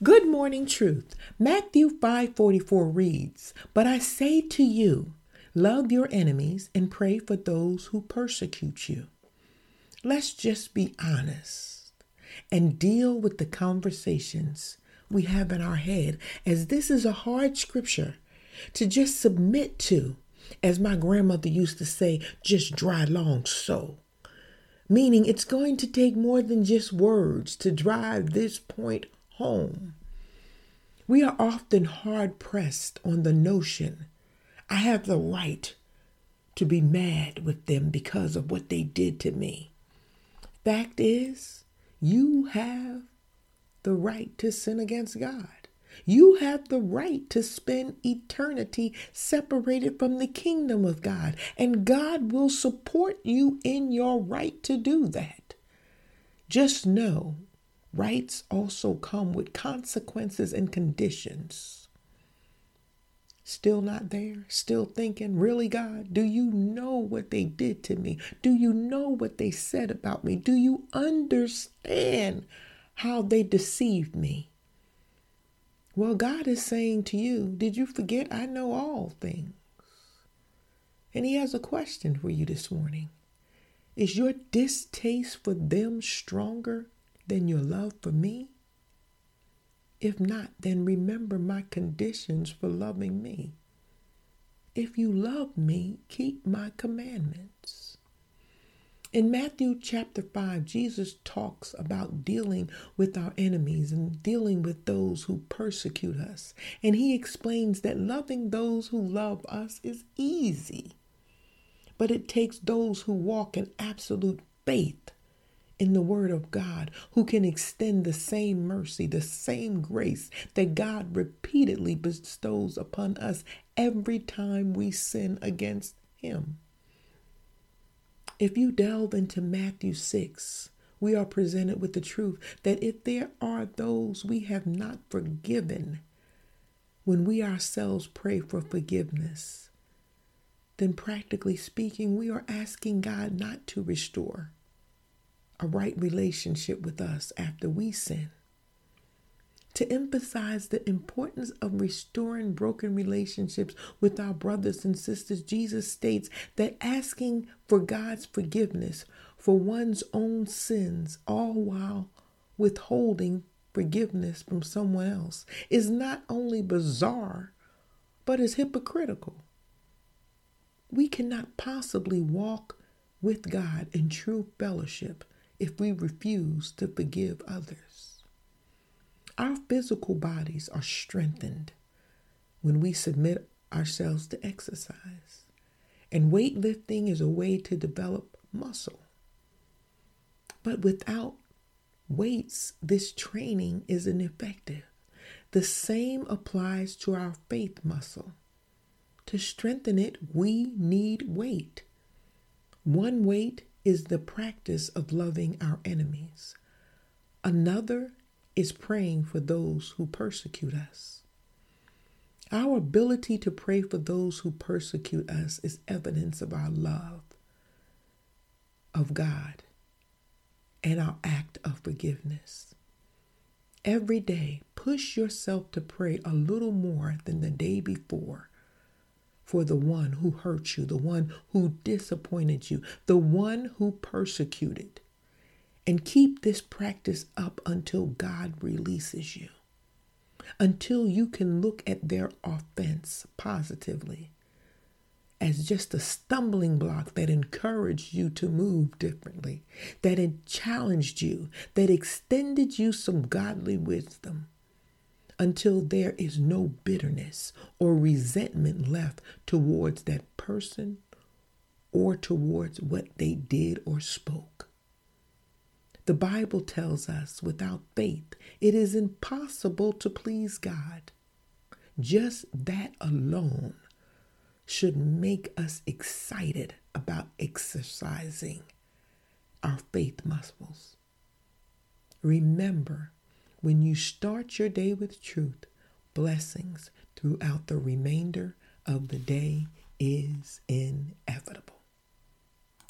Good morning, truth. Matthew 5:44 reads, "But I say to you, love your enemies and pray for those who persecute you." Let's just be honest and deal with the conversations we have in our head, as this is a hard scripture to just submit to. As my grandmother used to say, just dry long so. Meaning it's going to take more than just words to drive this point home. We are often hard pressed on the notion I have the right to be mad with them because of what they did to me. Fact is, you have the right to sin against God. You have the right to spend eternity separated from the kingdom of God, and God will support you in your right to do that. Just know rights also come with consequences and conditions. Still not there? Still thinking, really, God? Do you know what they did to me? Do you know what they said about me? Do you understand how they deceived me? Well, God is saying to you, Did you forget I know all things? And He has a question for you this morning. Is your distaste for them stronger than your love for me? If not, then remember my conditions for loving me. If you love me, keep my commandments. In Matthew chapter 5, Jesus talks about dealing with our enemies and dealing with those who persecute us. And he explains that loving those who love us is easy, but it takes those who walk in absolute faith in the Word of God who can extend the same mercy, the same grace that God repeatedly bestows upon us every time we sin against Him. If you delve into Matthew 6, we are presented with the truth that if there are those we have not forgiven, when we ourselves pray for forgiveness, then practically speaking, we are asking God not to restore a right relationship with us after we sin to emphasize the importance of restoring broken relationships with our brothers and sisters, Jesus states that asking for God's forgiveness for one's own sins, all while withholding forgiveness from someone else, is not only bizarre, but is hypocritical. We cannot possibly walk with God in true fellowship if we refuse to forgive others. Our physical bodies are strengthened when we submit ourselves to exercise. And weightlifting is a way to develop muscle. But without weights, this training is ineffective. The same applies to our faith muscle. To strengthen it, we need weight. One weight is the practice of loving our enemies. Another is praying for those who persecute us. Our ability to pray for those who persecute us is evidence of our love of God and our act of forgiveness. Every day, push yourself to pray a little more than the day before for the one who hurt you, the one who disappointed you, the one who persecuted. And keep this practice up until God releases you, until you can look at their offense positively as just a stumbling block that encouraged you to move differently, that it challenged you, that extended you some godly wisdom until there is no bitterness or resentment left towards that person or towards what they did or spoke. The Bible tells us without faith, it is impossible to please God. Just that alone should make us excited about exercising our faith muscles. Remember, when you start your day with truth, blessings throughout the remainder of the day is inevitable.